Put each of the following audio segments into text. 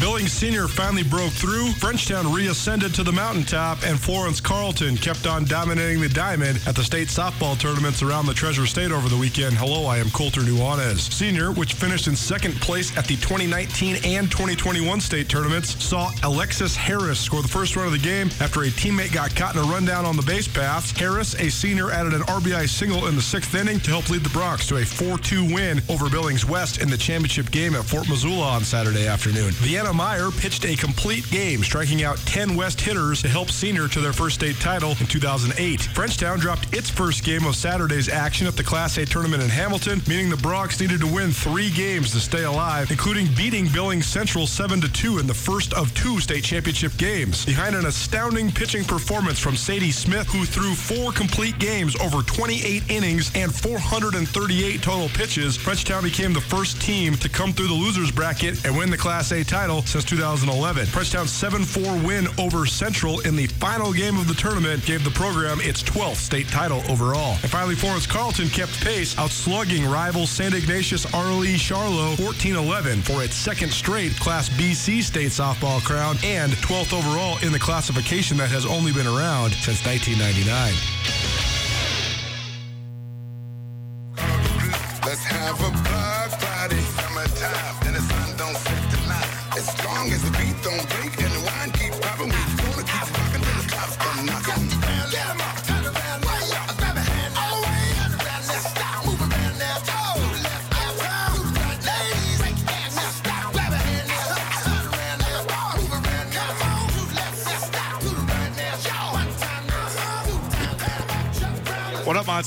Billings Senior finally broke through. Frenchtown reascended to the mountaintop, and Florence Carlton kept on dominating the diamond at the state softball tournaments around the Treasure State over the weekend. Hello, I am Colter Nuanez. Senior, which finished in second place at the 2019 and 2021 state tournaments, saw Alexis Harris score the first run of the game after a teammate got caught in a rundown on the base paths. Harris, a senior, added an RBI single in the sixth inning to help lead the Broncs to a 4-2 win over Billings West in the championship game at Fort Missoula on Saturday afternoon. Vienna Meyer pitched a complete game, striking out 10 West hitters to help Senior to their first state title in 2008. Frenchtown dropped its first game of Saturday's action at the Class A tournament in Hamilton, meaning the Broncs needed to win three games to stay alive, including beating Billings Central 7-2 in the first of two state championship games. Behind an astounding pitching performance from Sadie Smith, who threw four complete games over 28 innings and 438 total pitches, Frenchtown became the first team to come through the losers bracket and win the Class A title since 2011. Frenchtown's 7-4 win over Central in the final game of the tournament gave the program its 12th state title overall. And finally, Florence Carlton kept pace, outslugging rival St. Ignatius RLE Charlo 14-11 for its second straight Class BC state softball crown and 12th overall in the classification that has only been around since 1999.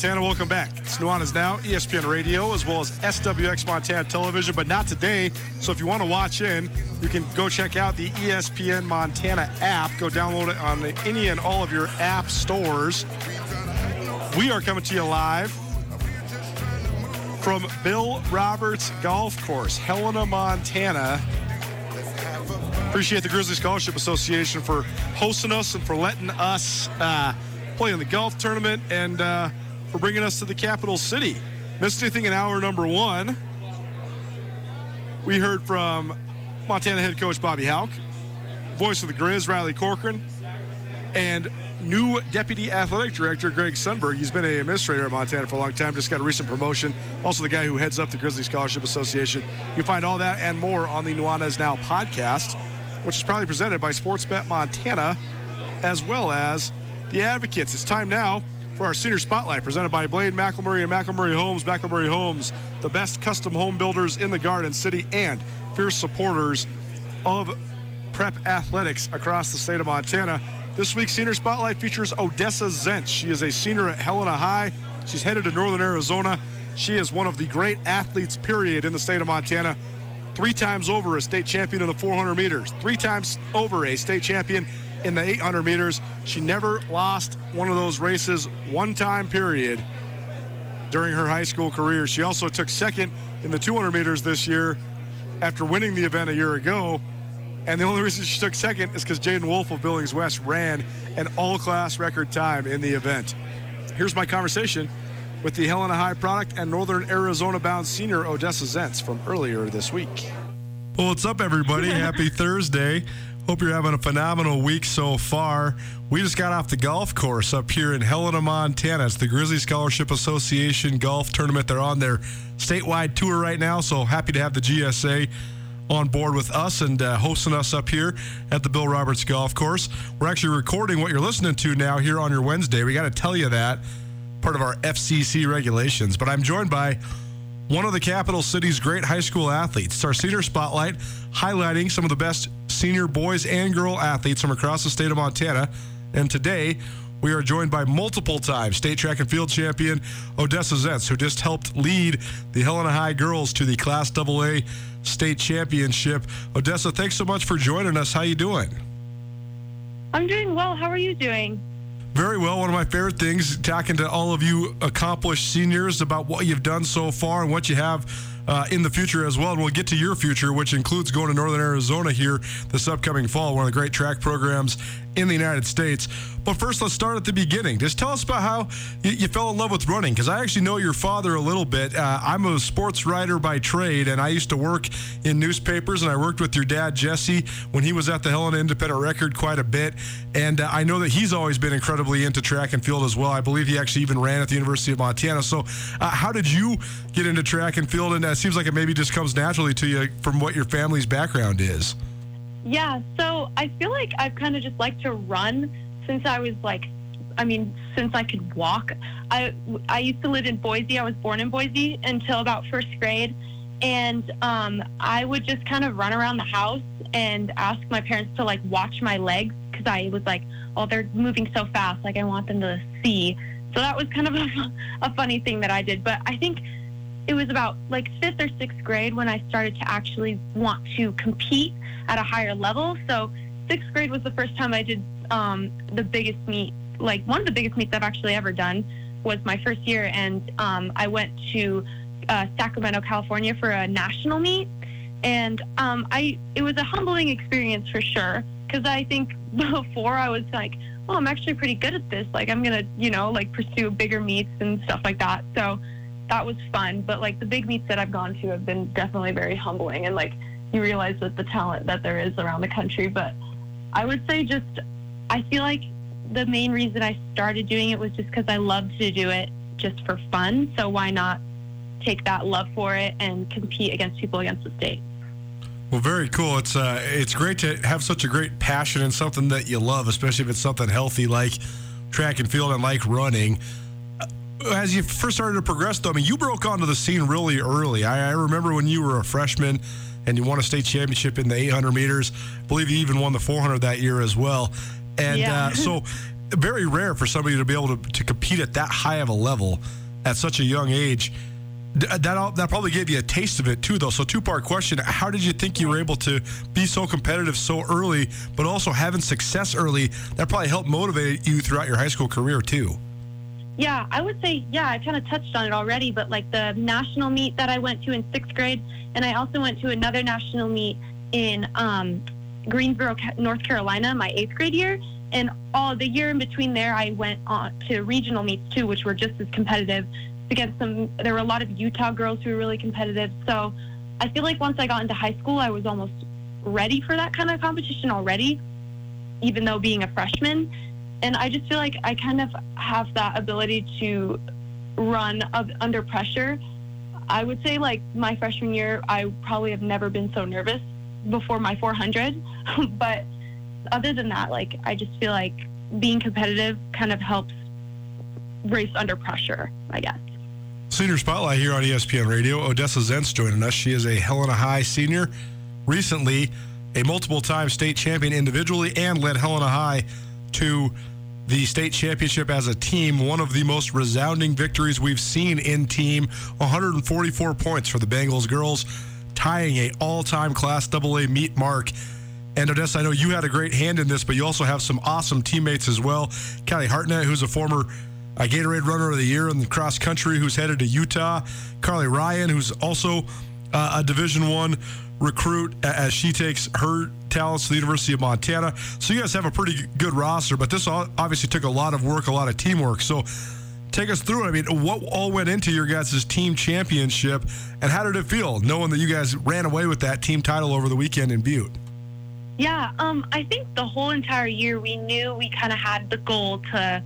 Montana? Welcome back. It's Nuanez Now, ESPN Radio, as well as SWX Montana Television, but not today. So if you want to watch in, you can go check out the ESPN Montana app. Go download it on any and all of your app stores. We are coming to you live from Bill Roberts Golf Course, Helena, Montana. Appreciate the Grizzly Scholarship Association for hosting us and for letting us uh, play in the golf tournament and uh, for bringing us to the capital city. Missed anything in hour number one? We heard from Montana head coach Bobby Hauck. voice of the Grizz, Riley Corcoran, and new Deputy Athletic Director, Greg Sunberg. He's been an administrator at Montana for a long time, just got a recent promotion. Also, the guy who heads up the Grizzly Scholarship Association. You can find all that and more on the Nuanez Now podcast, which is proudly presented by Sportsbet Montana, as well as the Advocates. It's time now for our senior spotlight presented by Blade McElmurray and McElmurray Homes. McElmurray Homes, the best custom home builders in the Garden City and fierce supporters of prep athletics across the state of Montana. This week's senior spotlight features Odessa Zentz. She is a senior at Helena High. She's headed to Northern Arizona. She is one of the great athletes, period, in the state of Montana. Three times over a state champion in the 400 meters, three times over a state champion in the 800 meters. She never lost one of those races one time, period, during her high school career. She also took second in the 200 meters this year after winning the event a year ago. And the only reason she took second is because Jaden Wolf of Billings West ran an all class record time in the event. Here's my conversation with the Helena High product and Northern Arizona bound senior Odessa Zentz from earlier this week. Well, what's up, everybody? Happy Thursday. Hope you're having a phenomenal week so far. We just got off the golf course up here in Helena, Montana. It's the Grizzly Scholarship Association golf tournament. They're on their statewide tour right now, so happy to have the GSA on board with us and uh, hosting us up here at the Bill Roberts Golf Course. We're actually recording what you're listening to now here on your Wednesday. We got to tell you that part of our FCC regulations. But I'm joined by one of the capital city's great high school athletes. It's our senior spotlight highlighting some of the best senior boys and girl athletes from across the state of Montana. And today, we are joined by multiple time state track and field champion Odessa Zentz, who just helped lead the Helena High girls to the Class AA state championship. Odessa, thanks so much for joining us. How you doing? I'm doing well. How are you doing? Very well. One of my favorite things, talking to all of you accomplished seniors about what you've done so far and what you have uh, in the future as well. And we'll get to your future, which includes going to Northern Arizona here this upcoming fall, one of the great track programs in the United States. But first, let's start at the beginning. Just tell us about how you, you fell in love with running, because I actually know your father a little bit. Uh, I'm a sports writer by trade, and I used to work in newspapers, and I worked with your dad, Jesse, when he was at the Helena Independent Record quite a bit. And uh, I know that he's always been incredibly into track and field as well. I believe he actually even ran at the University of Montana. So, uh, how did you get into track and field? And it seems like it maybe just comes naturally to you from what your family's background is. Yeah, so I feel like I've kind of just liked to run since I was like, I mean, since I could walk. I I used to live in Boise. I was born in Boise until about first grade, and um, I would just kind of run around the house and ask my parents to like watch my legs because I was like, oh, they're moving so fast. Like I want them to see. So that was kind of a, a funny thing that I did. But I think it was about like fifth or sixth grade when I started to actually want to compete at a higher level. So sixth grade was the first time I did um, the biggest meet, like one of the biggest meets I've actually ever done was my first year. And um, I went to uh, Sacramento, California for a national meet. And um, I, it was a humbling experience for sure. Cause I think before I was like, oh, I'm actually pretty good at this. Like I'm to, you know, like pursue bigger meets and stuff like that. So that was fun. But like the big meets that I've gone to have been definitely very humbling. And like, you realize that the talent that there is around the country. But I would say just, I feel like the main reason I started doing it was just because I loved to do it just for fun. So why not take that love for it and compete against people against the state? Well, very cool. It's uh, it's great to have such a great passion in something that you love, especially if it's something healthy like track and field and like running. Uh, As you first started to progress, though, I mean, you broke onto the scene really early. I, I remember when you were a freshman and you won a state championship in the 800 meters. I believe you even won the 400 that year as well. And Yeah. uh, so, very rare for somebody to be able to, to compete at that high of a level at such a young age. D- That that probably gave you a taste of it too, though. So, two part question: How did you think you were able to be so competitive so early, but also having success early? That probably helped motivate you throughout your high school career too. Yeah, I would say, yeah, I kind of touched on it already, but like the national meet that I went to in sixth grade, and I also went to another national meet in um, Greensboro, North Carolina, my eighth grade year. And all the year in between there, I went on to regional meets too, which were just as competitive against some. There were a lot of Utah girls who were really competitive. So I feel like once I got into high school, I was almost ready for that kind of competition already. even though being a freshman. And I just feel like I kind of have that ability to run up under pressure. I would say like my freshman year, I probably have never been so nervous before my 400. but other than that, like I just feel like being competitive kind of helps race under pressure, I guess. Senior Spotlight here on ESPN Radio. Odessa Zentz joining us. She is a Helena High senior. Recently, a multiple time state champion individually and led Helena High to the state championship as a team. One of the most resounding victories we've seen in team 144 points for the Bengals girls, tying a all time Class AA meet mark. And Odessa, I know you had a great hand in this, but you also have some awesome teammates as well. Kelly Hartnett, who's a former a Gatorade Runner of the Year in the cross country, who's headed to Utah. Carly Ryan, who's also uh, a Division One recruit, as she takes her talents to the University of Montana. So you guys have a pretty good roster, but this obviously took a lot of work, a lot of teamwork. So take us through it. I mean, what all went into your guys' team championship, and how did it feel knowing that you guys ran away with that team title over the weekend in Butte? Yeah, um, I think the whole entire year we knew we kind of had the goal to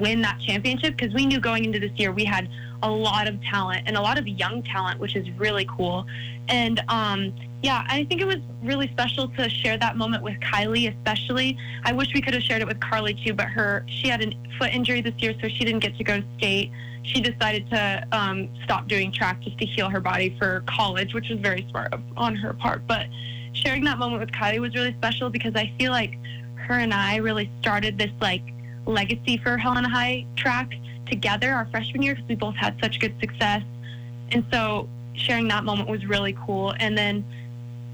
win that championship because we knew going into this year we had a lot of talent and a lot of young talent, which is really cool. And um, yeah, I think it was really special to share that moment with Kylie, especially. I wish we could have shared it with Carly too, but her she had a foot injury this year, so she didn't get to go to state. She decided to um, stop doing track just to heal her body for college, which was very smart on her part. But sharing that moment with Kylie was really special because I feel like her and I really started this like legacy for Helena High track together our freshman year because we both had such good success. And so sharing that moment was really cool. And then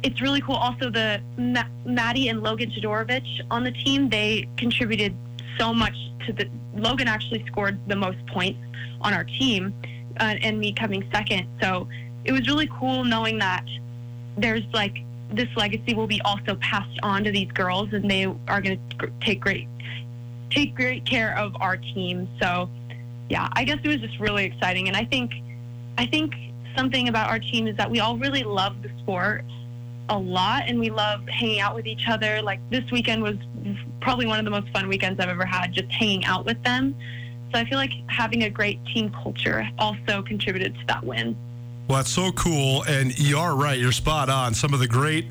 it's really cool also the Ma- Maddie and Logan Todorovich on the team, they contributed so much to the Logan actually scored the most points on our team uh, and me coming second. So it was really cool knowing that there's like this legacy will be also passed on to these girls and they are going to take great take great care of our team. So yeah, I guess it was just really exciting and I think I think something about our team is that we all really love the sport a lot and we love hanging out with each other. Like this weekend was probably one of the most fun weekends I've ever had just hanging out with them. So I feel like having a great team culture also contributed to that win. Well, that's so cool. And you are right. You're spot on. Some of the great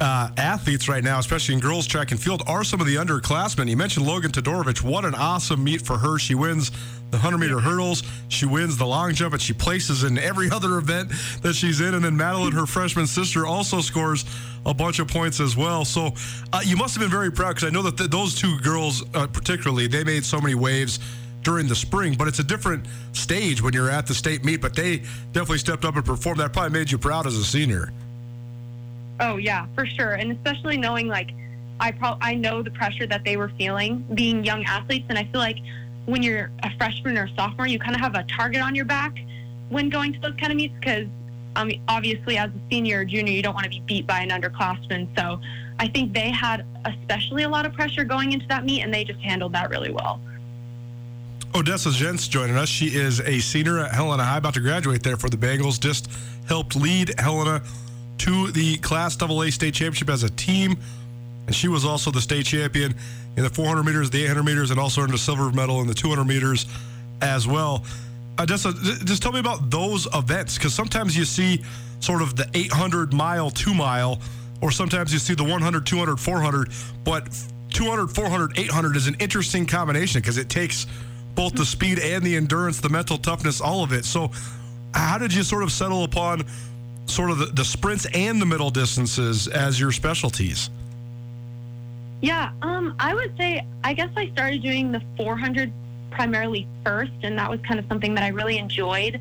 uh, athletes right now, especially in girls track and field, are some of the underclassmen. You mentioned Logan Todorovich. What an awesome meet for her. She wins the 100 meter hurdles, she wins the long jump, and she places in every other event that she's in. And then Madeline, her freshman sister, also scores a bunch of points as well. So uh, you must have been very proud because I know that th- those two girls, uh, particularly, they made so many waves during the spring, but it's a different stage when you're at the state meet. But they definitely stepped up and performed. That probably made you proud as a senior. Oh yeah, for sure, and especially knowing like I pro- I know the pressure that they were feeling being young athletes, and I feel like when you're a freshman or sophomore, you kind of have a target on your back when going to those kind of meets because um, obviously as a senior or junior, you don't want to be beat by an underclassman. So I think they had especially a lot of pressure going into that meet, and they just handled that really well. Odessa Zentz joining us. She is a senior at Helena High, about to graduate there for the Bengals. Just helped lead Helena to the Class AA state championship as a team. And she was also the state champion in the 400 meters, the 800 meters, and also earned a silver medal in the 200 meters as well. Odessa, just tell me about those events because sometimes you see sort of the 800 mile, two mile, or sometimes you see the 100, 200, 400. But 200, 400, 800 is an interesting combination because it takes both the speed and the endurance, the mental toughness, all of it. So, how did you sort of settle upon sort of the, the sprints and the middle distances as your specialties? Yeah, um, I would say I guess I started doing the 400 primarily first, and that was kind of something that I really enjoyed.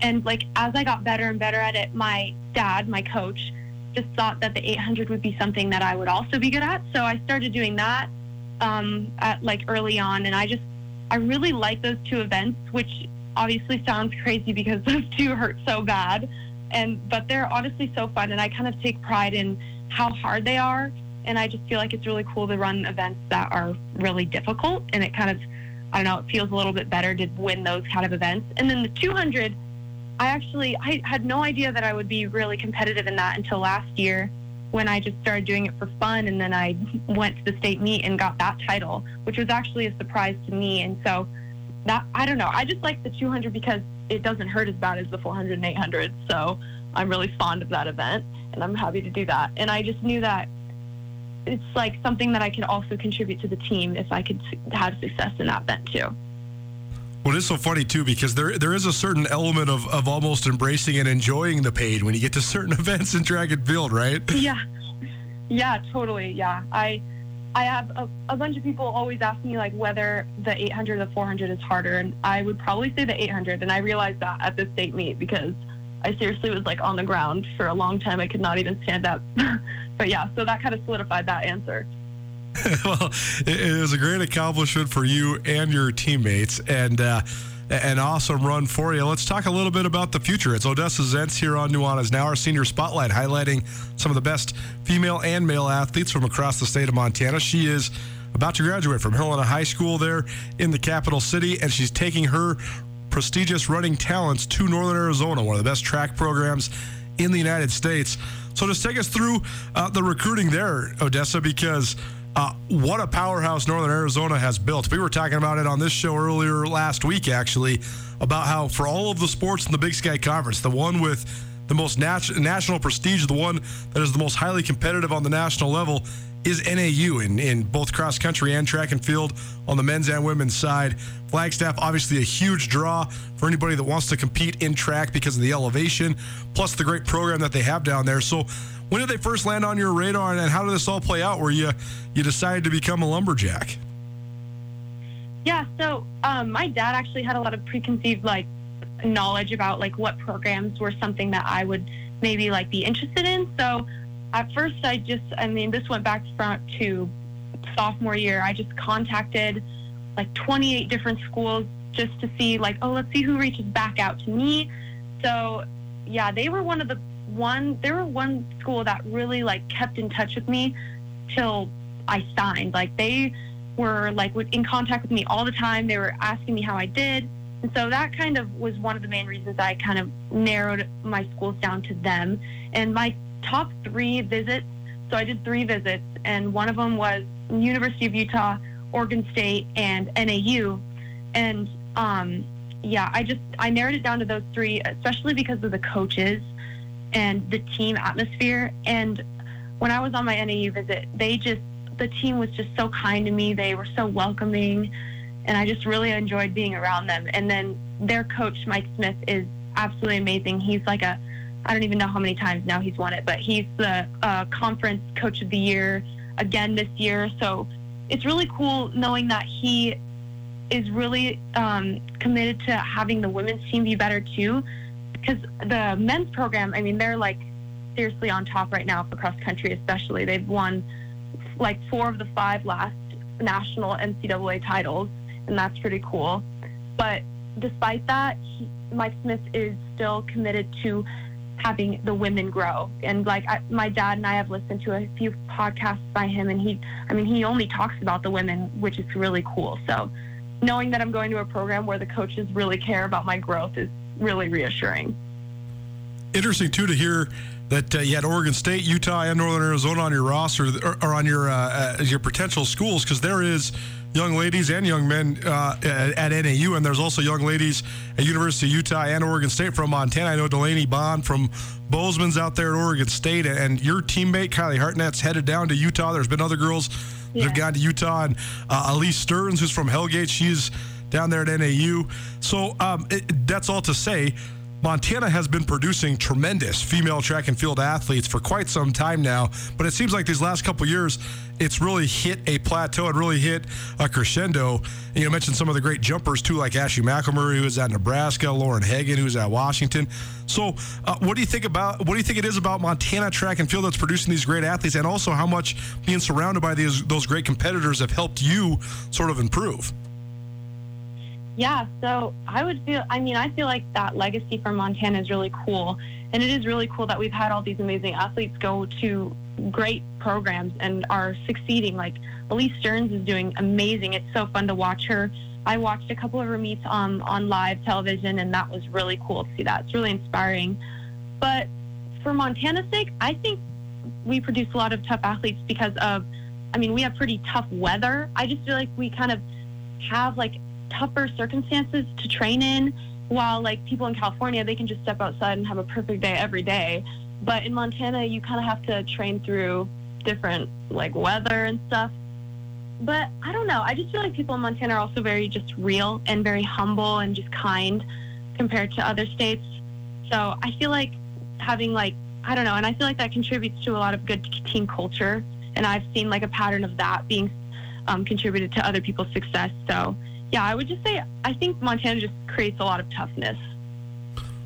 And like as I got better and better at it, my dad, my coach, just thought that the 800 would be something that I would also be good at. So I started doing that um, at like early on, and I just I really like those two events, which obviously sounds crazy because those two hurt so bad, and but they're honestly so fun, and I kind of take pride in how hard they are and I just feel like it's really cool to run events that are really difficult and it kind of I don't know it feels a little bit better to win those kind of events and then the 200 I actually I had no idea that I would be really competitive in that until last year when I just started doing it for fun. And then I went to the state meet and got that title, which was actually a surprise to me. And so that, I don't know, I just like the 200 because it doesn't hurt as bad as the 400 and 800. So I'm really fond of that event and I'm happy to do that. And I just knew that it's like something that I could also contribute to the team if I could have success in that event too. Well, it's so funny too because there there is a certain element of, of almost embracing and enjoying the pain when you get to certain events in track and field, right? Yeah, yeah, totally. Yeah, I I have a, a bunch of people always ask me like whether the 800 or the 400 is harder, and I would probably say the 800. And I realized that at the state meet because I seriously was like on the ground for a long time. I could not even stand up. but yeah, so that kind of solidified that answer. well, it, was a great accomplishment for you and your teammates, and uh, an awesome run for you. Let's talk a little bit about the future. It's Odessa Zentz here on Nuanez Now, our senior spotlight, highlighting some of the best female and male athletes from across the state of Montana. She is about to graduate from Helena High School there in the capital city, and she's taking her prestigious running talents to Northern Arizona, one of the best track programs in the United States. So just take us through uh, the recruiting there, Odessa, because uh, what a powerhouse Northern Arizona has built. We were talking about it on this show earlier last week, actually, about how for all of the sports in the Big Sky Conference, the one with the most nat- national prestige, the one that is the most highly competitive on the national level, is NAU in, in both cross country and track and field on the men's and women's side. Flagstaff, obviously a huge draw for anybody that wants to compete in track because of the elevation, plus the great program that they have down there. So, when did they first land on your radar, and how did this all play out? Where you you decided to become a lumberjack? Yeah, so um, my dad actually had a lot of preconceived like knowledge about like what programs were something that I would maybe like be interested in. So at first, I just I mean this went back front to sophomore year. I just contacted like 28 different schools just to see like oh let's see who reaches back out to me. So yeah, they were one of the one there were one school that really like kept in touch with me till I signed. Like they were like in contact with me all the time. They were asking me how I did. And so that kind of was one of the main reasons I kind of narrowed my schools down to them. And my top three visits, so I did three visits, and one of them was University of Utah, Oregon State, and NAU. And um, yeah, I just I narrowed it down to those three, especially because of the coaches and the team atmosphere. And when I was on my NAU visit, they just, the team was just so kind to me. They were so welcoming. And I just really enjoyed being around them. And then their coach, Mike Smith, is absolutely amazing. He's like a, I don't even know how many times now he's won it, but he's the uh, conference coach of the year again this year. So it's really cool knowing that he is really um, committed to having the women's team be better too because the men's program, I mean, they're like seriously on top right now for cross country, especially. They've won like four of the five last national NCAA titles, and that's pretty cool. But despite that, he, Mike Smith is still committed to having the women grow. And like I, my dad and I have listened to a few podcasts by him, and he, I mean, he only talks about the women, which is really cool. So knowing that I'm going to a program where the coaches really care about my growth is really reassuring. Interesting too to hear that uh, you had Oregon State, Utah, and Northern Arizona on your roster or, or on your uh, uh, your potential schools because there is young ladies and young men uh, at, at, NAU, and there's also young ladies at University of Utah and Oregon State from Montana. I know Delaney Bond from Bozeman's out there at Oregon State, and your teammate Kylie Hartnett's headed down to Utah. There's been other girls yeah. that have gone to Utah, and uh, Elise Stearns, who's from Hellgate, she's down there at NAU. So um, it, that's all to say. Montana has been producing tremendous female track and field athletes for quite some time now, but it seems like these last couple years, it's really hit a plateau. It really hit a crescendo. And you mentioned some of the great jumpers too, like Ashley McElmurray, who was at Nebraska, Lauren Hagen, who's at Washington. So, uh, what do you think about what do you think it is about Montana track and field that's producing these great athletes, and also how much being surrounded by these those great competitors have helped you sort of improve? Yeah, so I would feel, I mean, I feel like that legacy from Montana is really cool. And it is really cool that we've had all these amazing athletes go to great programs and are succeeding. Like Elise Stearns is doing amazing. It's so fun to watch her. I watched a couple of her meets on, on live television, and that was really cool to see that. It's really inspiring. But for Montana's sake, I think we produce a lot of tough athletes because of, I mean, we have pretty tough weather. I just feel like we kind of have like tougher circumstances to train in, while like people in California they can just step outside and have a perfect day every day. But in Montana, you kind of have to train through different like weather and stuff. But I don't know. I just feel like people in Montana are also very just real and very humble and just kind compared to other states. So I feel like having like I don't know, and I feel like that contributes to a lot of good team culture. And I've seen like a pattern of that being um, contributed to other people's success. So yeah, I would just say I think Montana just creates a lot of toughness.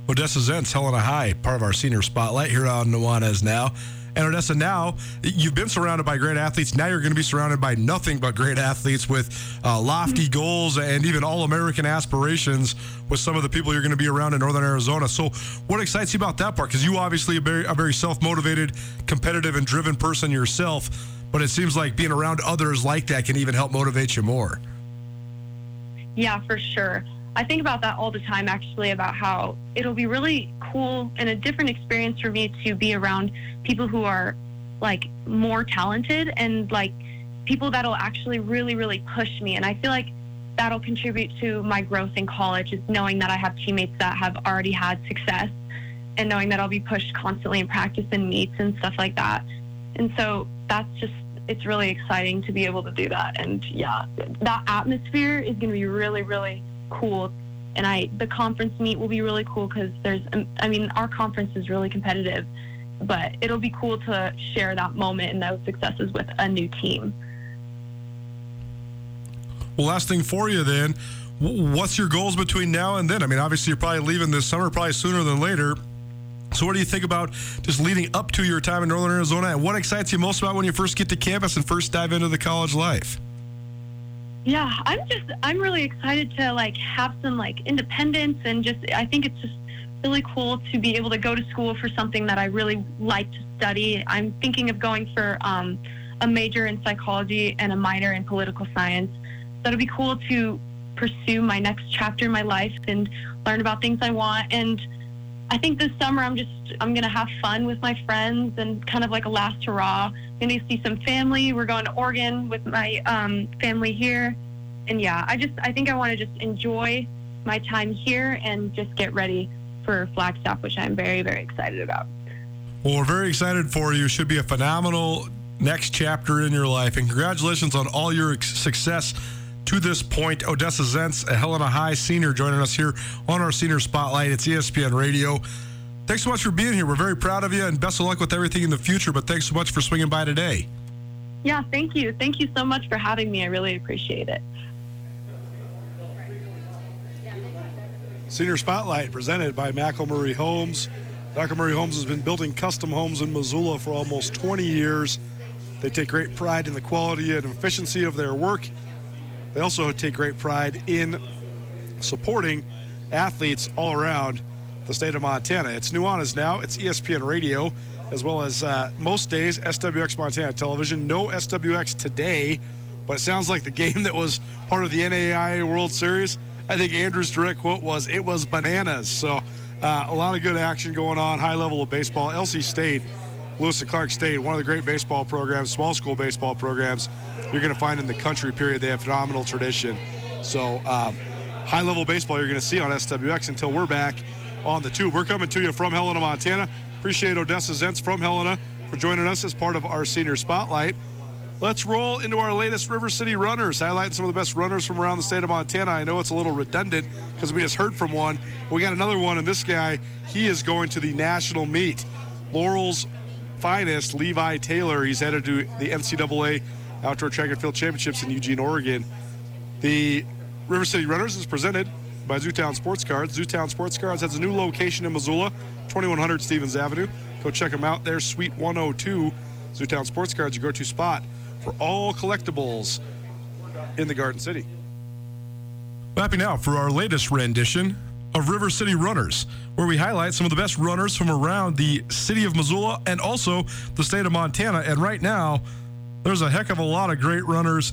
Odessa Zentz, Helena High, part of our senior spotlight here on Nuanez now. And Odessa, now you've been surrounded by great athletes. Now you're going to be surrounded by nothing but great athletes with uh, lofty mm-hmm. goals and even all American aspirations with some of the people you're going to be around in Northern Arizona. So, what excites you about that part? Because you obviously a very, a very self motivated, competitive, and driven person yourself. But it seems like being around others like that can even help motivate you more. Yeah, for sure. I think about that all the time, actually, about how it'll be really cool and a different experience for me to be around people who are like more talented and like people that'll actually really, really push me. And I feel like that'll contribute to my growth in college is knowing that I have teammates that have already had success and knowing that I'll be pushed constantly in practice and meets and stuff like that. And so that's just it's really exciting to be able to do that. And yeah, that atmosphere is going to be really, really cool. And I, the conference meet will be really cool because there's, um, I mean, our conference is really competitive, but it'll be cool to share that moment and those successes with a new team. Well, last thing for you then, what's your goals between now and then? I mean, obviously you're probably leaving this summer, probably sooner than later. So, what do you think about just leading up to your time in Northern Arizona? And what excites you most about when you first get to campus and first dive into the college life? Yeah, I'm just I'm really excited to like have some like independence and just I think it's just really cool to be able to go to school for something that I really like to study. I'm thinking of going for um, a major in psychology and a minor in political science. So it'll be cool to pursue my next chapter in my life and learn about things I want and I think this summer I'm just I'm gonna have fun with my friends and kind of like a last hurrah. I'm gonna see some family. We're going to Oregon with my um, family here, and yeah, I just I think I want to just enjoy my time here and just get ready for Flagstaff, which I'm very very excited about. Well, we're very excited for you. Should be a phenomenal next chapter in your life, and congratulations on all your success to this point. Odessa Zentz, a Helena High senior, joining us here on our senior spotlight. It's ESPN Radio. Thanks so much for being here. We're very proud of you and best of luck with everything in the future. But thanks so much for swinging by today. Yeah, thank you. Thank you so much for having me. I really appreciate it. Senior Spotlight presented by McElmurray Homes. McElmurray Homes has been building custom homes in Missoula for almost 20 years. They take great pride in the quality and efficiency of their work they also take great pride in supporting athletes all around the state of Montana. It's Nuanez now. It's ESPN Radio, as well as uh, most days SWX Montana Television. No SWX today, but it sounds like the game that was part of the NAIA World Series. I think Andrew's direct quote was, "It was bananas." So uh, a lot of good action going on. High level of baseball. LC State Lewis and Clark State, one of the great baseball programs, small school baseball programs you're going to find in the country, period. They have phenomenal tradition. So, um, high level baseball you're going to see on SWX until we're back on the tube. We're coming to you from Helena, Montana. Appreciate Odessa Zentz from Helena for joining us as part of our senior spotlight. Let's roll into our latest River City runners, highlighting some of the best runners from around the state of Montana. I know it's a little redundant because we just heard from one. We got another one, and this guy, he is going to the national meet. Laurel's finest, Levi Taylor. He's headed to the NCAA Outdoor Track and Field Championships in Eugene, Oregon. The River City Runners is presented by Zootown Sports Cards. Zootown Sports Cards has a new location in Missoula, 2100 Stevens Avenue. Go check them out there, Suite 102. Zootown Sports Cards, your go-to spot for all collectibles in the Garden City. Happy now for our latest rendition of River City Runners, where we highlight some of the best runners from around the city of Missoula and also the state of Montana. And right now, there's a heck of a lot of great runners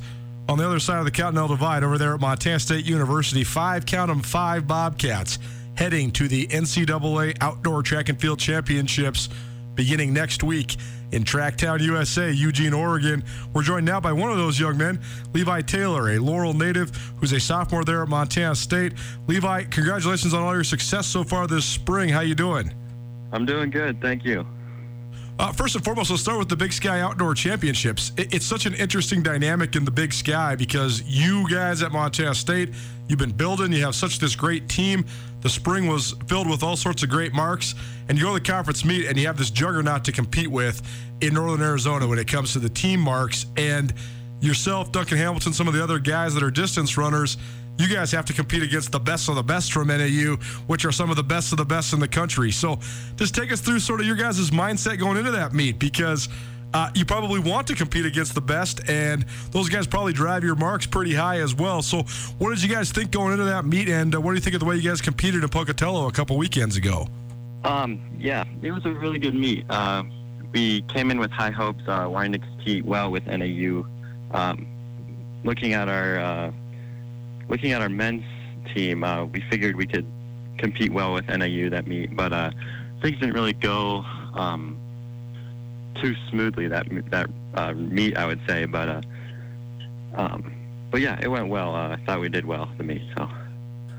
on the other side of the Continental Divide over there at Montana State University. Five, count them, five Bobcats heading to the NCAA Outdoor Track and Field Championships beginning next week in Tracktown, USA, Eugene, Oregon. We're joined now by one of those young men, Levi Taylor, a Laurel native who's a sophomore there at Montana State. Levi, congratulations on all your success so far this spring. How you doing? I'm doing good, thank you. Uh, first and foremost, let's start with the Big Sky Outdoor Championships. It, it's such an interesting dynamic in the Big Sky because you guys at Montana State, you've been building, you have such this great team. The spring was filled with all sorts of great marks, and you go to the conference meet and you have this juggernaut to compete with in Northern Arizona when it comes to the team marks. And yourself, Duncan Hamilton, some of the other guys that are distance runners, you guys have to compete against the best of the best from NAU, which are some of the best of the best in the country. So just take us through sort of your guys' mindset going into that meet because uh, you probably want to compete against the best, and those guys probably drive your marks pretty high as well. So what did you guys think going into that meet, and uh, what do you think of the way you guys competed in Pocatello a couple weekends ago? Um, yeah, it was a really good meet. Uh, we came in with high hopes, uh, wanting to compete well with NAU. Um, looking at our uh, looking at our men's team, uh, we figured we could compete well with NAU that meet, but uh, things didn't really go um, too smoothly that that uh, meet, I would say. But uh, um, but yeah, it went well. Uh, I thought we did well the meet. So.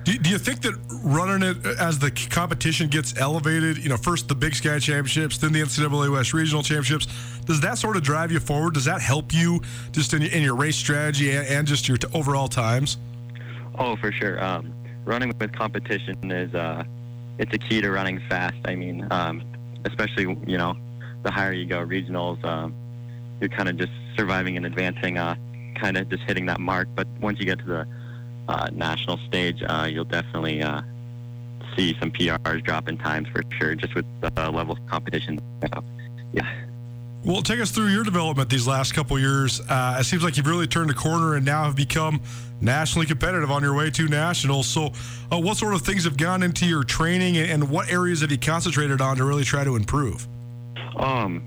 Do, you think that running it as the competition gets elevated, you know, first the Big Sky Championships, then the NCAA West Regional Championships, does that sort of drive you forward? Does that help you just in, your race strategy and just your overall times? Oh, for sure. Um, running with competition is uh, it's a key to running fast. I mean, um, especially you know, the higher you go, regionals, um, you're kind of just surviving and advancing, uh, kind of just hitting that mark. But once you get to the uh, national stage, uh, you'll definitely uh, see some PRs drop in times for sure, just with the level of competition. yeah. Well, take us through your development these last couple years. Uh, it seems like you've really turned a corner and now have become nationally competitive on your way to nationals. So, uh, what sort of things have gone into your training, and what areas have you concentrated on to really try to improve? Um,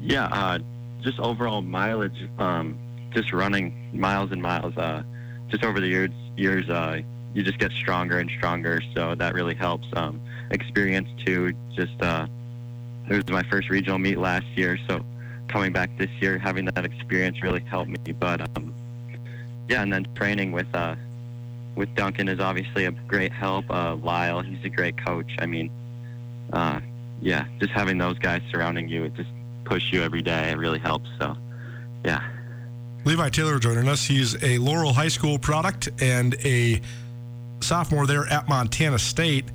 yeah, uh, just overall mileage, um, just running miles and miles. Uh, just over the years, years, uh, you just get stronger and stronger. So that really helps. Um, experience too. Just uh, it was my first regional meet last year, so coming back this year, having that experience really helped me. But um, yeah, and then training with uh, with Duncan is obviously a great help. Uh, Lyle, he's a great coach. I mean, uh, yeah, just having those guys surrounding you, it just push you every day. It really helps. So, yeah. Levi Taylor joining us. He's a Laurel High School product and a sophomore there at Montana State.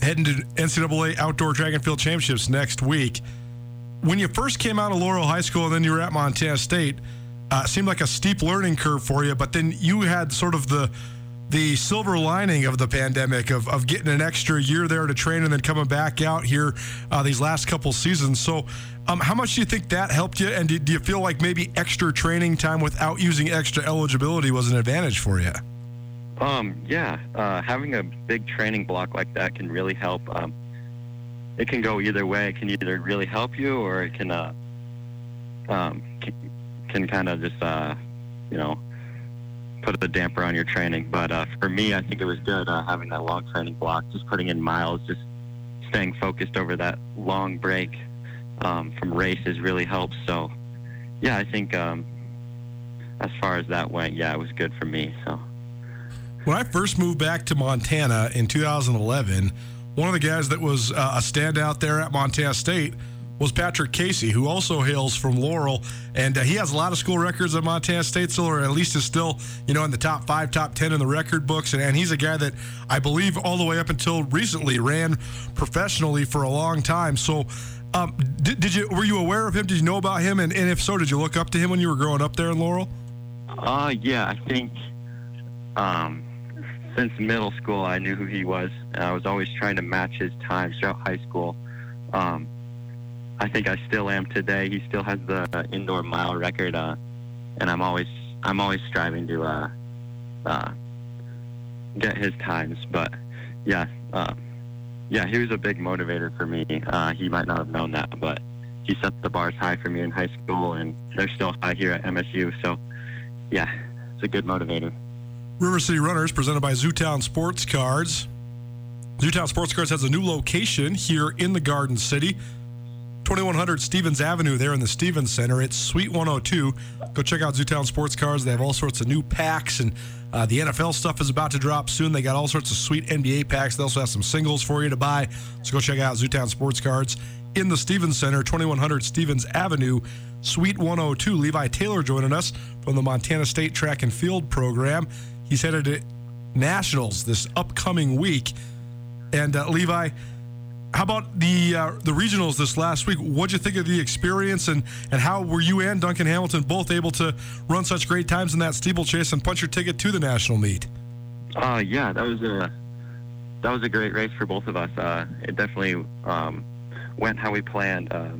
Heading to NCAA Outdoor and Field Championships next week. When you first came out of Laurel High School and then you were at Montana State, uh, seemed like a steep learning curve for you, but then you had sort of the the silver lining of the pandemic of, of getting an extra year there to train and then coming back out here uh, these last couple seasons. So, um, how much do you think that helped you? And do, do, you feel like maybe extra training time without using extra eligibility was an advantage for you? Um, yeah, uh, having a big training block like that can really help. Um, it can go either way. It can either really help you or it can, uh, um, can, can kind of just, uh, you know, put a damper on your training. But uh, for me, I think it was good uh, having that long training block, just putting in miles, just staying focused over that long break um, from races really helps. So, yeah, I think um, as far as that went, yeah, it was good for me. So. When I first moved back to Montana in 2011, one of the guys that was uh, a standout there at Montana State was Patrick Casey, who also hails from Laurel, and uh, he has a lot of school records at Montana State, still, or at least is still, you know, in the top five, top ten in the record books, and, and he's a guy that I believe all the way up until recently ran professionally for a long time. So, um, did, did, you were you aware of him? Did you know about him? And, and if so, did you look up to him when you were growing up there in Laurel? Uh, yeah, I think um, since middle school I knew who he was, and I was always trying to match his times throughout high school. Um, I think I still am today. He still has the indoor mile record, uh, and I'm always I'm always striving to uh, uh, get his times. But yeah, uh, yeah, he was a big motivator for me. Uh, he might not have known that, but he set the bars high for me in high school, and they're still high here at MSU. So yeah, it's a good motivator. River City Runners presented by Zootown Sports Cards. Zootown Sports Cards has a new location here in the Garden City. 2100 Stevens Avenue there in the Stevens Center. It's Suite 102. Go check out Zootown Sports Cards. They have all sorts of new packs, and uh, the NFL stuff is about to drop soon. They got all sorts of sweet NBA packs. They also have some singles for you to buy. So go check out Zootown Sports Cards in the Stevens Center, 2100 Stevens Avenue, Suite 102. Levi Taylor joining us from the Montana State Track and Field program. He's headed to Nationals this upcoming week. And uh, Levi, how about the uh, the regionals this last week? What'd you think of the experience, and and how were you and Duncan Hamilton both able to run such great times in that steeplechase and punch your ticket to the national meet? Uh, yeah, that was a that was a great race for both of us. Uh, it definitely um, went how we planned. Uh,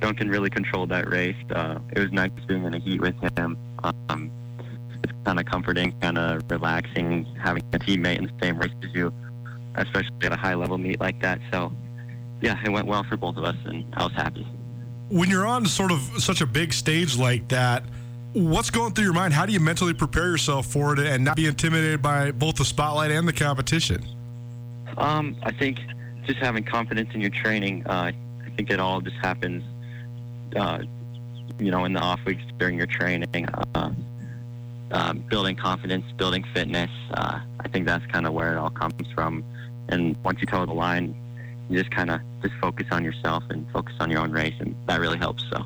Duncan really controlled that race. Uh, it was nice being in a heat with him. Um, kind of comforting, kind of relaxing, having a teammate in the same race as you, especially at a high level meet like that. So, yeah, it went well for both of us, and I was happy. When you're on sort of such a big stage like that, what's going through your mind? How do you mentally prepare yourself for it and not be intimidated by both the spotlight and the competition? Um, I think just having confidence in your training. Uh, I think it all just happens, uh, you know, in the off weeks during your training. Uh, um, building confidence, building fitness. Uh, I think that's kind of where it all comes from. And once you toe the line, you just kind of just focus on yourself and focus on your own race, and that really helps. So.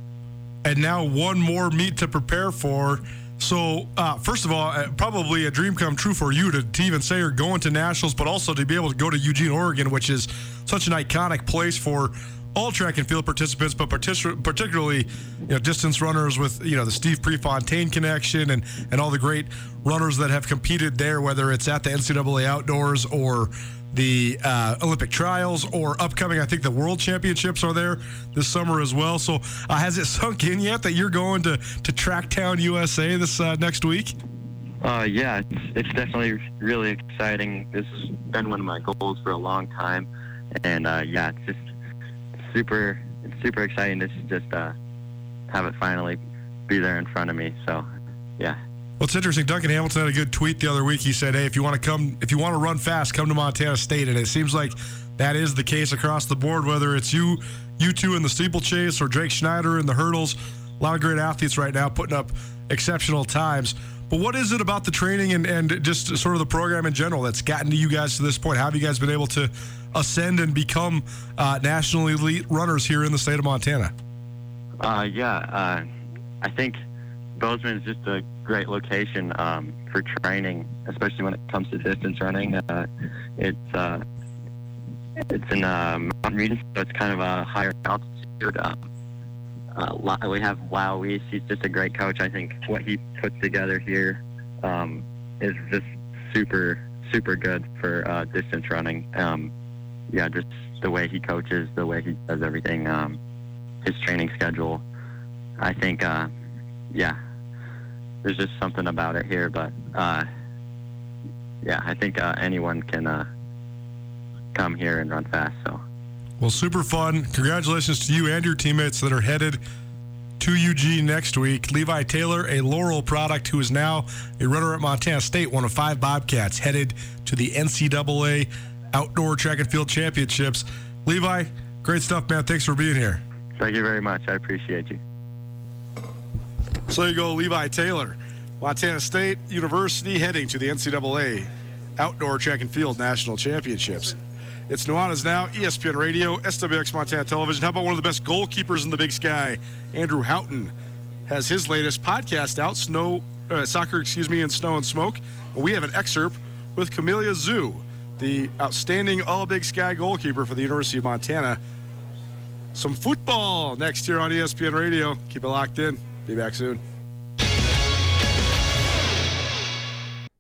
And now one more meet to prepare for. So, uh, first of all, uh, probably a dream come true for you to, to even say you're going to nationals, but also to be able to go to Eugene, Oregon, which is such an iconic place for all track and field participants, but partic- particularly you know, distance runners with you know the Steve Prefontaine connection and and all the great runners that have competed there, whether it's at the NCAA outdoors or the uh, Olympic trials or upcoming. I think the World Championships are there this summer as well. So uh, has it sunk in yet that you're going to to Tracktown USA this uh, next week? Uh, yeah, it's, it's definitely really exciting. This has been one of my goals for a long time, and uh, yeah, it's just super it's super exciting to just uh, have it finally be there in front of me. So, yeah. Well, it's interesting. Duncan Hamilton had a good tweet the other week. He said, "Hey, if you want to come, if you want to run fast, come to Montana State." And it seems like that is the case across the board. Whether it's you, you two in the steeplechase, or Drake Schneider in the hurdles, a lot of great athletes right now putting up exceptional times. But what is it about the training and, and just sort of the program in general that's gotten to you guys to this point? How have you guys been able to ascend and become uh, national elite runners here in the state of Montana? Uh, yeah, uh, I think Bozeman is just a great location um, for training, especially when it comes to distance running. Uh, it's uh, it's in a mountain region, so it's kind of a higher altitude. Um, uh, we have Lyle Weese. He's just a great coach. I think what he puts together here um, is just super, super good for uh, distance running. Um, yeah, just the way he coaches, the way he does everything, um, his training schedule. I think, uh, yeah, there's just something about it here. But uh, yeah, I think uh, anyone can uh, come here and run fast. So. Well, super fun. Congratulations to you and your teammates that are headed to Eugene next week. Levi Taylor, a Laurel product who is now a runner at Montana State, one of five Bobcats, headed to the NCAA Outdoor Track and Field Championships. Levi, great stuff, man. Thanks for being here. Thank you very much. I appreciate you. So you go, Levi Taylor, Montana State University, heading to the NCAA Outdoor Track and Field National Championships. It's Nuanez Now, ESPN Radio, SWX Montana Television. How about one of the best goalkeepers in the big sky? Andrew Houghton has his latest podcast out, Snow uh, Soccer, excuse me, in Snow and Smoke. We have an excerpt with Camellia Xu, the outstanding All Big Sky goalkeeper for the University of Montana. Some football next year on ESPN Radio. Keep it locked in. Be back soon.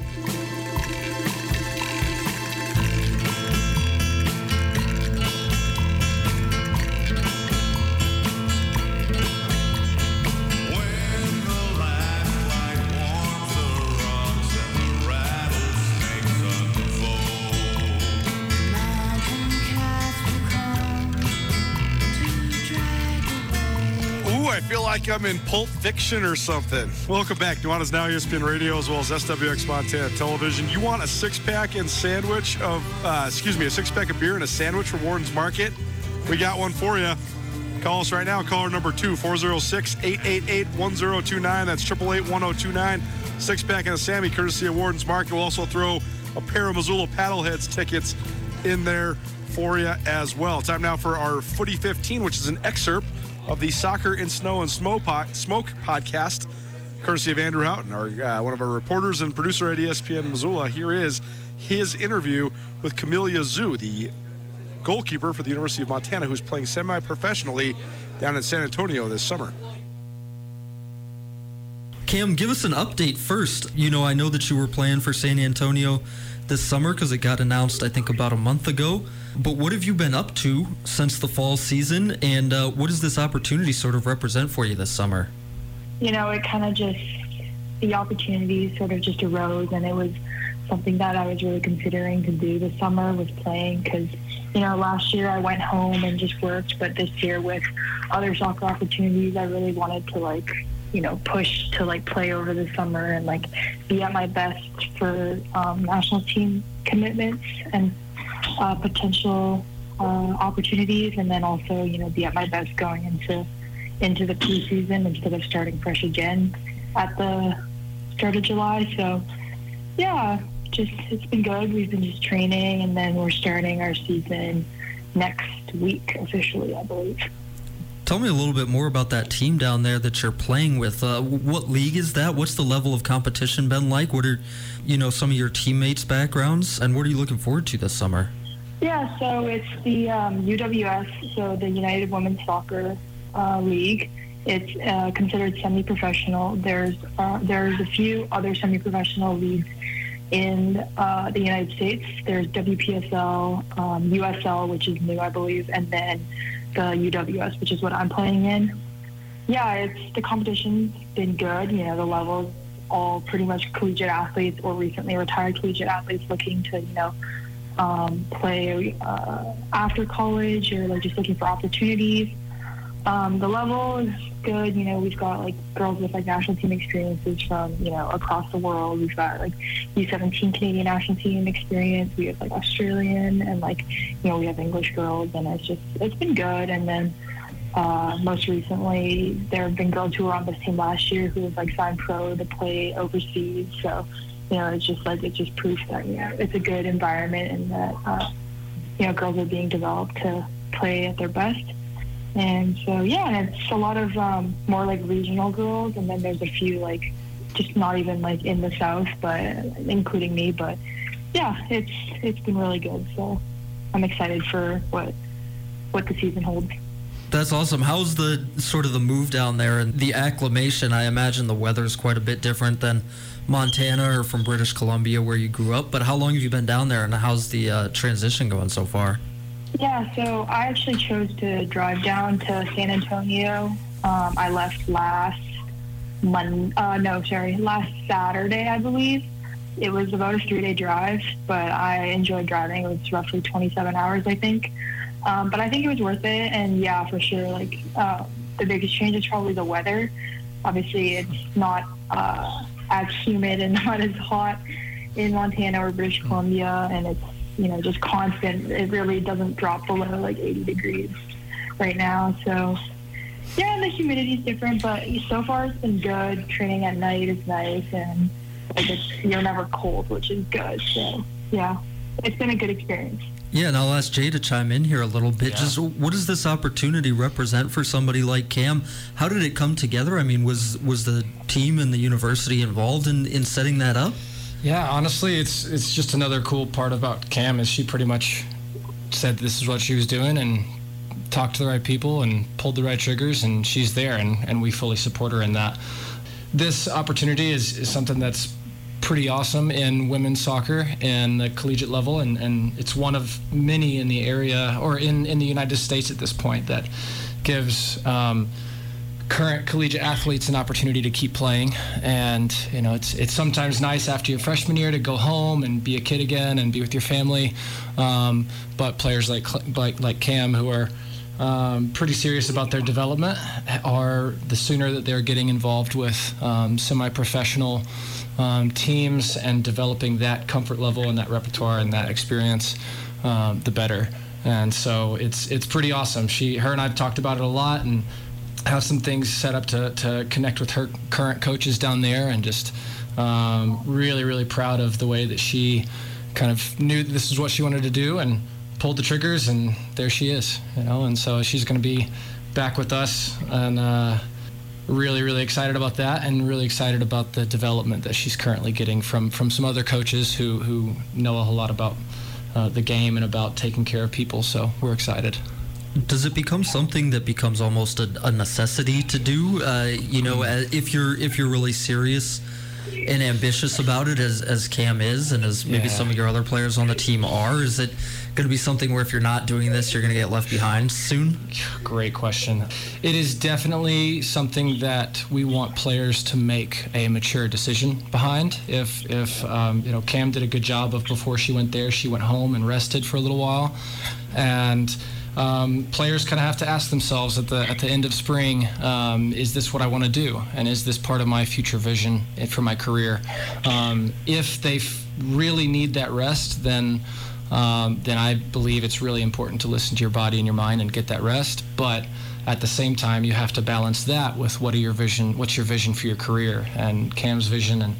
Feel like I'm in Pulp Fiction or something. Welcome back. Nuanez Now ESPN Radio as well as SWX Montana Television. You want a six pack and sandwich of, uh, excuse me, a six pack of beer and a sandwich from Worden's Market? We got one for you. Call us right now. Caller number two, 406 888 1029. That's 888 1029. Six pack and a Sammy, courtesy of Worden's Market. We'll also throw a pair of Missoula Paddleheads tickets in there for you as well. Time now for our Footy 15, which is an excerpt of the Soccer in Snow and Smoke, podcast, courtesy of Andrew Houghton, our uh, one of our reporters and producer at ESPN Missoula. Here is his interview with Camellia Xu, the goalkeeper for the University of Montana, who's playing semi-professionally down in San Antonio this summer. Cam, give us an update first. You know, I know that you were playing for San Antonio this summer because it got announced, I think, about a month ago. But what have you been up to since the fall season, and uh, what does this opportunity sort of represent for you this summer? You know, it kind of just, the opportunity sort of just arose, and it was something that I was really considering to do this summer was playing because, you know, last year I went home and just worked, but this year with other soccer opportunities, I really wanted to like you know, push to like play over the summer and like be at my best for um, national team commitments and uh, potential uh, opportunities, and then also you know be at my best going into into the preseason instead of starting fresh again at the start of July. So yeah, just it's been good. We've been just training, and then we're starting our season next week officially, I believe. Tell me a little bit more about that team down there that you're playing with. Uh, what league is that? What's the level of competition been like? What are, you know, some of your teammates' backgrounds, and what are you looking forward to this summer? Yeah, so it's the um, UWS, so the United Women's Soccer uh, League. It's uh, considered semi-professional. There's uh, there's a few other semi-professional leagues in uh, the United States. There's WPSL, um, USL, which is new, I believe, and then the UWS, which is what I'm playing in. Yeah, it's the competition's been good. You know, the levels all pretty much collegiate athletes or recently retired collegiate athletes looking to, you know, um, play uh, after college or like just looking for opportunities. Um, the level is good. You know, we've got like girls with like national team experiences from you know across the world. We've got like U17 Canadian national team experience. We have like Australian and like you know we have English girls, and it's just it's been good. And then uh, most recently, there have been girls who were on this team last year who have like signed pro to play overseas. So you know, it's just like it's just proof that you know it's a good environment and that uh, you know girls are being developed to play at their best. And so, yeah, and it's a lot of um, more like regional girls, and then there's a few like just not even like in the south, but including me. But yeah, it's it's been really good. So I'm excited for what what the season holds. That's awesome. How's the sort of the move down there and the acclimation? I imagine the weather is quite a bit different than Montana or from British Columbia where you grew up. But how long have you been down there, and how's the uh, transition going so far? Yeah, so I actually chose to drive down to San Antonio. Um, I left last Monday, uh, no, sorry, last Saturday, I believe. It was about a three day drive, but I enjoyed driving. It was roughly 27 hours, I think. Um, but I think it was worth it. And yeah, for sure, like uh, the biggest change is probably the weather. Obviously, it's not uh, as humid and not as hot in Montana or British Columbia, and it's you know, just constant. It really doesn't drop below like 80 degrees right now. So, yeah, the humidity is different, but so far it's been good. Training at night is nice, and like it's, you're never cold, which is good. So, yeah, it's been a good experience. Yeah, and I'll ask Jay to chime in here a little bit. Yeah. Just what does this opportunity represent for somebody like Cam? How did it come together? I mean, was was the team and the university involved in, in setting that up? Yeah, honestly, it's it's just another cool part about Cam is she pretty much said this is what she was doing and talked to the right people and pulled the right triggers and she's there and, and we fully support her in that. This opportunity is, is something that's pretty awesome in women's soccer and the collegiate level and, and it's one of many in the area or in, in the United States at this point that gives um, current collegiate athletes an opportunity to keep playing. And you know, it's it's sometimes nice after your freshman year to go home and be a kid again and be with your family. Um, but players like like like Cam who are um, pretty serious about their development are the sooner that they're getting involved with um, semi-professional um, teams and developing that comfort level and that repertoire and that experience, um, the better. And so it's it's pretty awesome. She, her, and I've talked about it a lot and have some things set up to, to connect with her current coaches down there and just um, really really proud of the way that she kind of knew this is what she wanted to do and pulled the triggers and there she is you know and so she's going to be back with us and uh, really really excited about that and really excited about the development that she's currently getting from from some other coaches who who know a whole lot about uh, the game and about taking care of people so we're excited does it become something that becomes almost a, a necessity to do uh, you know if you're if you're really serious and ambitious about it as as Cam is and as maybe Yeah. some of your other players on the team are is it going to be something where if you're not doing this you're going to get left behind soon Great question. It is definitely something that we want players to make a mature decision behind. If if um, you know Cam did a good job of before she went there, she went home and rested for a little while, and um, players kind of have to ask themselves at the at the end of spring, um, is this what I want to do, and is this part of my future vision for my career? Um, if they f- really need that rest, then um, then I believe it's really important to listen to your body and your mind and get that rest. But at the same time, you have to balance that with what are your vision, what's your vision for your career, and Cam's vision and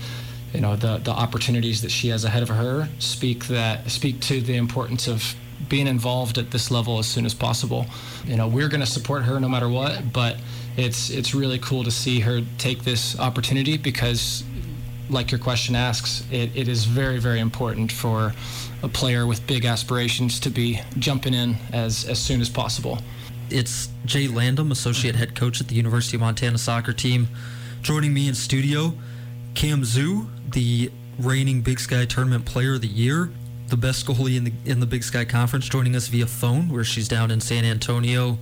you know the the opportunities that she has ahead of her speak that speak to the importance of being involved at this level as soon as possible. You know, we're going to support her no matter what, but it's it's really cool to see her take this opportunity because like your question asks, it, it is very, very important for a player with big aspirations to be jumping in as, as soon as possible. It's Jay Landum, associate head coach at the University of Montana soccer team, joining me in studio. Cam Xu, the reigning Big Sky Tournament Player of the Year, the best goalie in the in the Big Sky Conference, joining us via phone, where she's down in San Antonio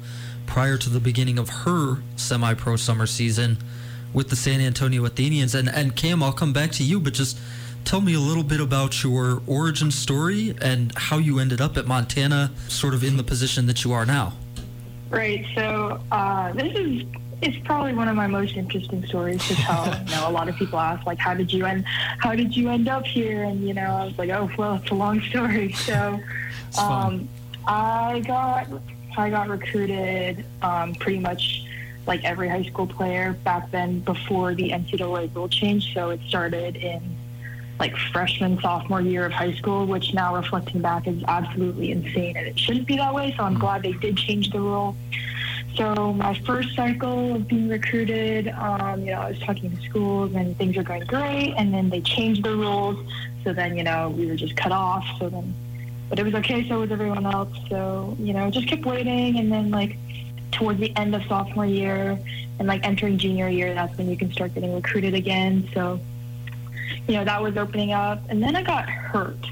prior to the beginning of her semi-pro summer season with the San Antonio Athenians. And and Cam, I'll come back to you, but just tell me a little bit about your origin story and how you ended up at Montana, sort of in the position that you are now. Right. So uh, this is it's probably one of my most interesting stories to tell. you know, a lot of people ask like, "How did you end? How did you end up here?" And you know, I was like, "Oh, well, it's a long story." So, um, I got I got recruited um, pretty much like every high school player back then before the NCAA rule change. So it started in like freshman sophomore year of high school, which now reflecting back is absolutely insane and it shouldn't be that way. So I'm glad they did change the rule. So my first cycle of being recruited, um, you know, I was talking to schools and things were going great, and then they changed the rules. So then, you know, we were just cut off. So then, but it was okay. So was everyone else. So you know, just kept waiting, and then like towards the end of sophomore year and like entering junior year, that's when you can start getting recruited again. So you know, that was opening up, and then I got hurt.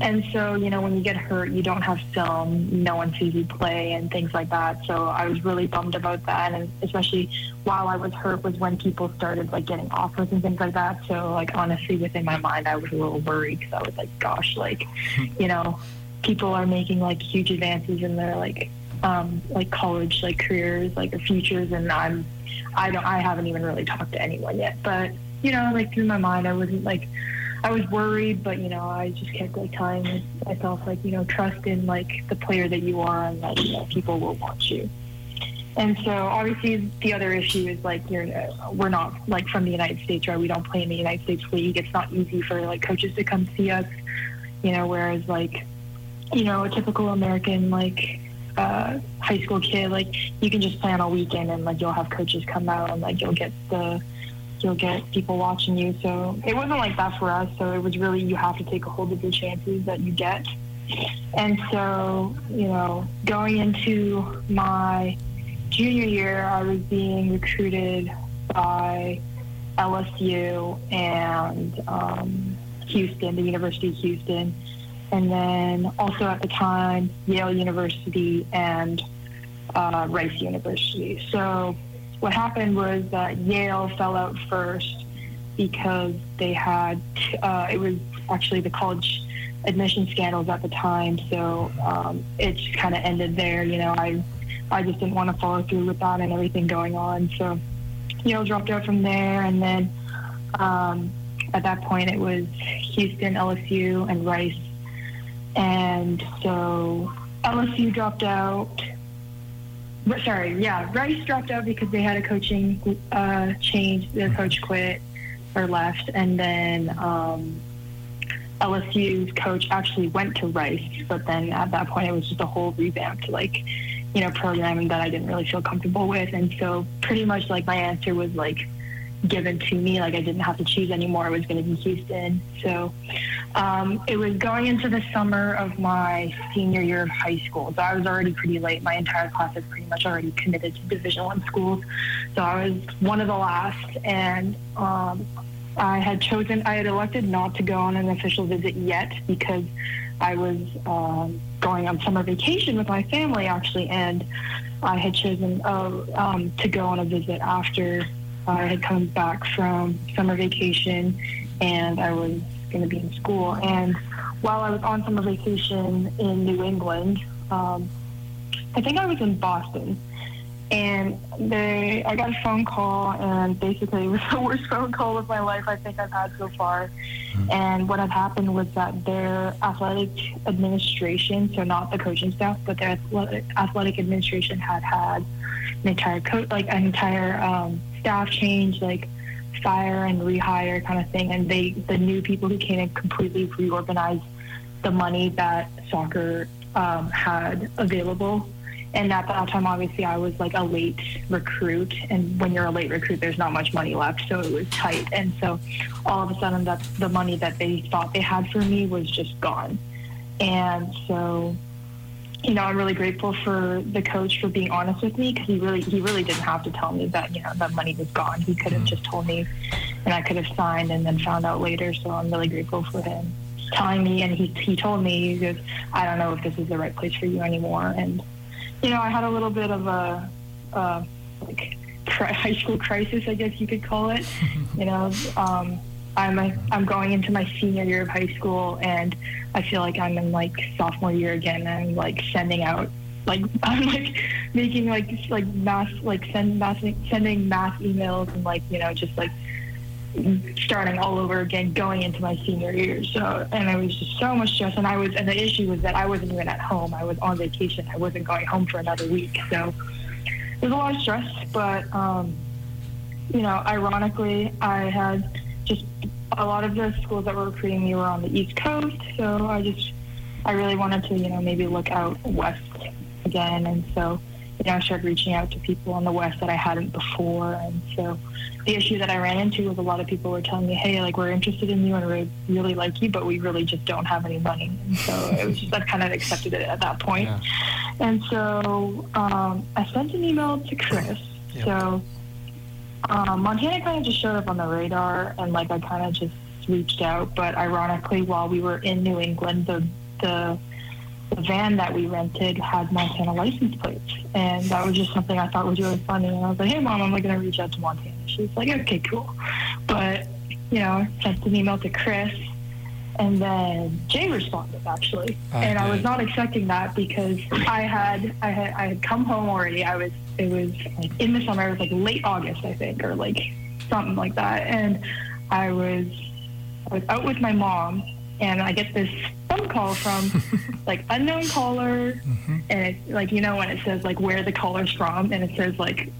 And so, you know, when you get hurt, you don't have film, no one sees you play, and things like that. So I was really bummed about that, and especially while I was hurt was when people started like getting offers and things like that. So, like honestly, within my mind, I was a little worried because I was like, gosh, like, you know, people are making like huge advances in their like, um, like college like careers, like their futures, and I'm, I don't, I haven't even really talked to anyone yet, but you know, like through my mind, I wasn't like. I was worried, but you know, I just kept like telling myself, like you know, trust in like the player that you are, and that you know, people will want you. And so, obviously, the other issue is like you're uh, we're not like from the United States, right? We don't play in the United States league. It's not easy for like coaches to come see us, you know. Whereas like, you know, a typical American like uh, high school kid, like you can just plan a weekend and like you'll have coaches come out and like you'll get the you'll get people watching you. So it wasn't like that for us. So it was really you have to take a hold of the chances that you get. And so, you know, going into my junior year, I was being recruited by LSU and um, Houston, the University of Houston, and then also at the time Yale University and uh, Rice University. So what happened was that Yale fell out first because they had uh, it was actually the college admission scandals at the time. So um, it just kind of ended there. You know, I I just didn't want to follow through with that and everything going on. So, Yale dropped out from there. And then um, at that point, it was Houston, LSU, and Rice. And so LSU dropped out. Sorry, yeah, Rice dropped out because they had a coaching uh, change. Their coach quit or left, and then um, LSU's coach actually went to Rice. But then at that point, it was just a whole revamped like you know programming that I didn't really feel comfortable with, and so pretty much like my answer was like given to me. Like I didn't have to choose anymore. It was going to be Houston. So um, it was going into the summer of my senior year of high school. So I was already pretty late. My entire class was pretty much already committed to Division One schools. So I was one of the last, and um, I had chosen. I had elected not to go on an official visit yet because I was um, going on summer vacation with my family actually, and I had chosen uh, um, to go on a visit after I had come back from summer vacation and I was going to be in school. And while I was on summer vacation in New England, um, I think I was in Boston. And they, I got a phone call, and basically it was the worst phone call of my life I think I've had so far. And what had happened was that their athletic administration, so not the coaching staff, but their athletic, athletic administration had had an entire coach, like an entire um, staff change, like fire and rehire kind of thing. And they, the new people who came in, completely reorganized the money that soccer um, had available. And at that time, obviously, I was like a late recruit. And when you're a late recruit, there's not much money left. So it was tight. And so all of a sudden, that the money that they thought they had for me was just gone. And so you know, I'm really grateful for the coach for being honest with me because he really he really didn't have to tell me that you know that money was gone. He could have just told me, and I could have signed and then found out later. So I'm really grateful for him telling me. And he he told me he goes, I don't know if this is the right place for you anymore. And you know, I had a little bit of a uh, like high school crisis, I guess you could call it. you know. Um, I'm a, I'm going into my senior year of high school, and I feel like I'm in like sophomore year again. And I'm like sending out like I'm like making like like mass like send mass sending mass emails and like you know just like starting all over again going into my senior year. So and it was just so much stress. And I was and the issue was that I wasn't even at home. I was on vacation. I wasn't going home for another week. So it was a lot of stress. But um, you know, ironically, I had just a lot of the schools that were recruiting me were on the East Coast, so I just I really wanted to you know maybe look out west again, and so you know I started reaching out to people on the west that I hadn't before, and so the issue that I ran into was a lot of people were telling me, hey, like we're interested in you and we really like you, but we really just don't have any money, and so it was just I kind of accepted it at that point, and so um, I sent an email to Chris, so um, Montana kind of just showed up on the radar, and like I kind of just reached out. But ironically, while we were in New England, the the the van that we rented had Montana license plates, and that was just something I thought was really funny. And I was like, "Hey, mom, I'm like gonna reach out to Montana." She's like, "Okay, cool," but you know, sent an email to Chris, and then Jay responded actually, I and I was not expecting that because I had I had I had come home already. I was it was like in the summer. It was like late August, I think, or like something like that, and I was I was out with my mom, and I get this phone call from like unknown caller, and it's like you know when it says like where the caller's from, and it says like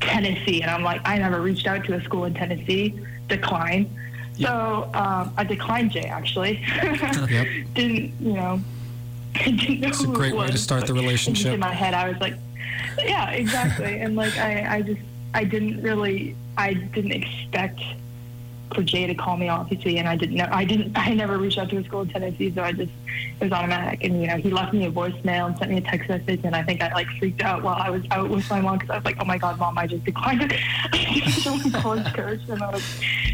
Tennessee, and I'm like I never reached out to a school in Tennessee. Decline. So um, I declined Jay actually. Yep. Didn't you know? Didn't know It's a who it great way to start the relationship. In my head, I was like, yeah, exactly. and like I, I just I didn't really I didn't expect for Jay to call me obviously and I didn't know I didn't I never reached out to a school in Tennessee so I just it was automatic. And you know he left me a voicemail and sent me a text message and I think I like freaked out while I was out with my mom because I was like oh my god mom I just declined it. And I was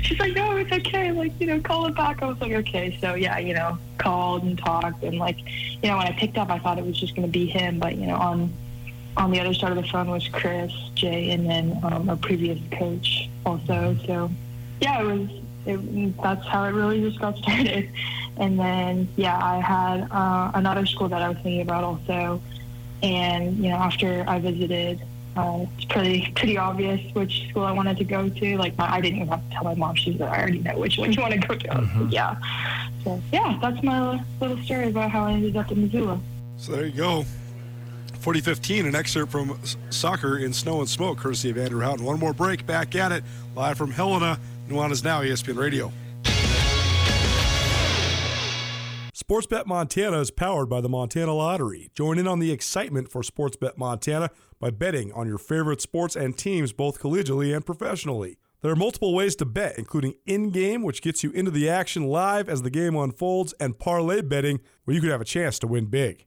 she's like no it's okay. Like you know call it back. I was like okay. So yeah you know called and talked and like you know when I picked up I thought it was just going to be him but you know on on the other side of the phone was Chris, Jay, and then um, a previous coach also. So, yeah, it was. It, that's how it really just got started. And then, yeah, I had uh, another school that I was thinking about also, And you know, after I visited, uh, it's pretty pretty obvious which school I wanted to go to. Like my, I didn't even have to tell my mom; she's like, I already know which one you want to go to. Mm-hmm. Yeah. So yeah, that's my little story about how I ended up in Missoula. So there you go. Footy 15, an excerpt from Soccer in Snow and Smoke, courtesy of Andrew Houghton. One more break, back at it, live from Helena. Nuanez Now, ESPN Radio. Sportsbet Montana is powered by the Montana Lottery. Join in on the excitement for Sportsbet Montana by betting on your favorite sports and teams both collegially and professionally. There are multiple ways to bet, including in game, which gets you into the action live as the game unfolds, and parlay betting, where you could have a chance to win big.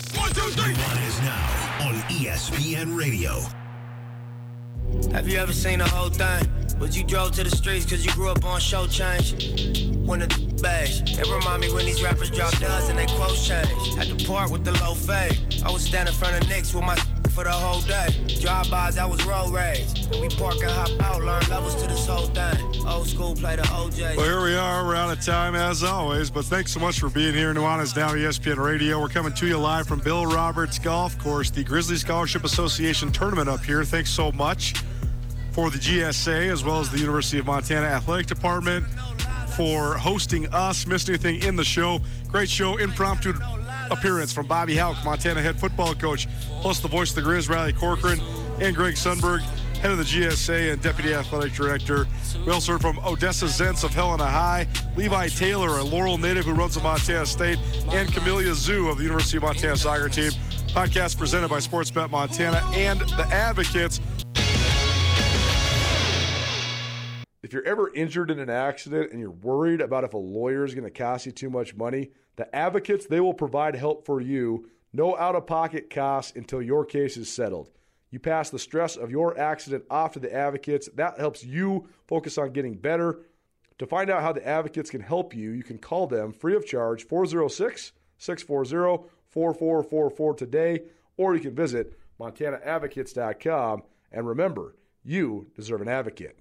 Nuanez Now on ESPN Radio. Have you ever seen the whole thing? But you drove to the streets cause you grew up on show change. When the bash, it remind me when these rappers drop duds and they quotes change. Had to part with the low fade. I was standing in front of Knicks with my for the whole day. Drive-bys, I was road rage. We park and hop out, learn levels to this whole thing. Old school, play the OJ. Well, here we are. We're out of time as always, but thanks so much for being here. Nuanez Now, ESPN Radio. We're coming to you live from Bill Roberts Golf Course, the Grizzly Scholarship Association tournament up here. Thanks so much for the GSA as well as the University of Montana Athletic Department for hosting us. Missed anything in the show? Great show, impromptu appearance from Bobby Hauck, Montana head football coach, plus the voice of the Grizz, Riley Corcoran, and Greg Sundberg, head of the GSA and deputy athletic director. We also heard from Odessa Zentz of Helena High, Levi Taylor, a Laurel native who runs the Montana State, and Camellia Xu of the University of Montana soccer team. Podcast presented by Sportsbet Montana and the Advocates. If you're ever injured in an accident and you're worried about if a lawyer is going to cost you too much money, the advocates, they will provide help for you. No out of pocket costs until your case is settled. You pass the stress of your accident off to the advocates. That helps you focus on getting better. To find out how the advocates can help you, you can call them free of charge 406 640 4444 today, or you can visit montanaadvocates.com. And remember, you deserve an advocate.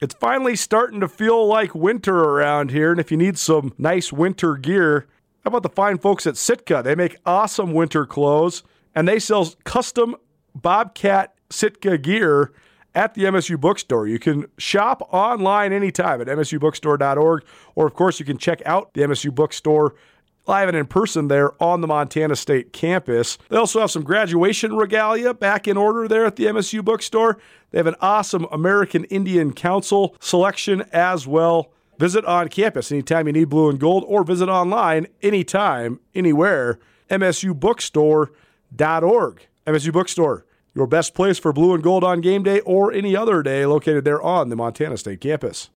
It's finally starting to feel like winter around here, and if you need some nice winter gear, how about the fine folks at Sitka? They make awesome winter clothes, and they sell custom Bobcat Sitka gear at the MSU bookstore. You can shop online anytime at msubookstore.org, or of course, you can check out the MSU bookstore live and in person there on the Montana State campus. They also have some graduation regalia back in order there at the MSU bookstore. They have an awesome American Indian Council selection as well. Visit on campus anytime you need blue and gold, or visit online anytime, anywhere. MSUbookstore.org. MSU Bookstore, your best place for blue and gold on game day or any other day, located there on the Montana State campus.